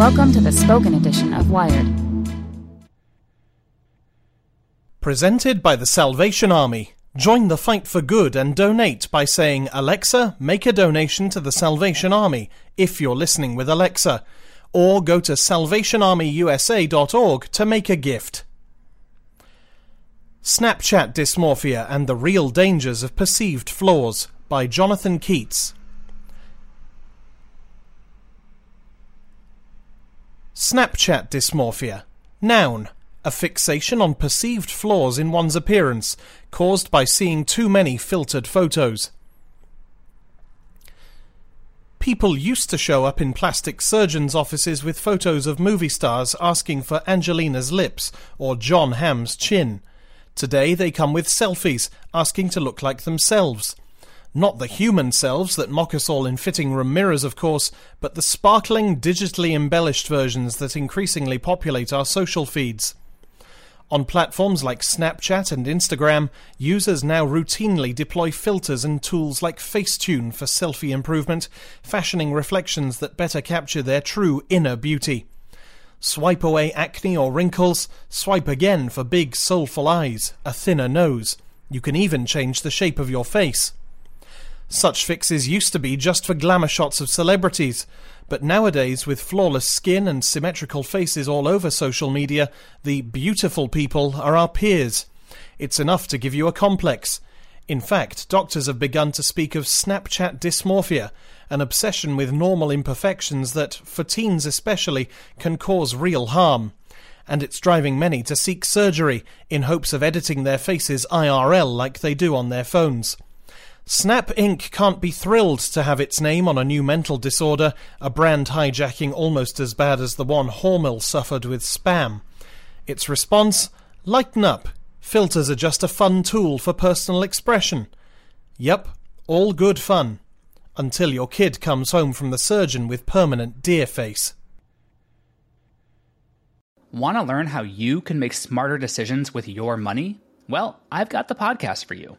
Welcome to the spoken edition of Wired. Presented by the Salvation Army. Join the fight for good and donate by saying, Alexa, make a donation to the Salvation Army if you're listening with Alexa. Or go to salvationarmyusa.org to make a gift. Snapchat Dysmorphia and the Real Dangers of Perceived Flaws by Jonathan Keats. Snapchat dysmorphia. Noun. A fixation on perceived flaws in one's appearance, caused by seeing too many filtered photos. People used to show up in plastic surgeons' offices with photos of movie stars asking for Angelina's lips or Jon Hamm's chin. Today they come with selfies, asking to look like themselves. Not the human selves that mock us all in fitting room mirrors, of course, but the sparkling, digitally embellished versions that increasingly populate our social feeds. On platforms like Snapchat and Instagram, users now routinely deploy filters and tools like Facetune for selfie improvement, fashioning reflections that better capture their true inner beauty. Swipe away acne or wrinkles, swipe again for big, soulful eyes, a thinner nose. You can even change the shape of your face. Such fixes used to be just for glamour shots of celebrities, but nowadays, with flawless skin and symmetrical faces all over social media, the beautiful people are our peers. It's enough to give you a complex. In fact, doctors have begun to speak of Snapchat dysmorphia, an obsession with normal imperfections that, for teens especially, can cause real harm. And it's driving many to seek surgery in hopes of editing their faces IRL like they do on their phones. Snap Inc. can't be thrilled to have its name on a new mental disorder, a brand hijacking almost as bad as the one Hormel suffered with spam. Its response Lighten up. Filters are just a fun tool for personal expression. Yep, all good fun. Until your kid comes home from the surgeon with permanent deer face. Want to learn how you can make smarter decisions with your money? Well, I've got the podcast for you.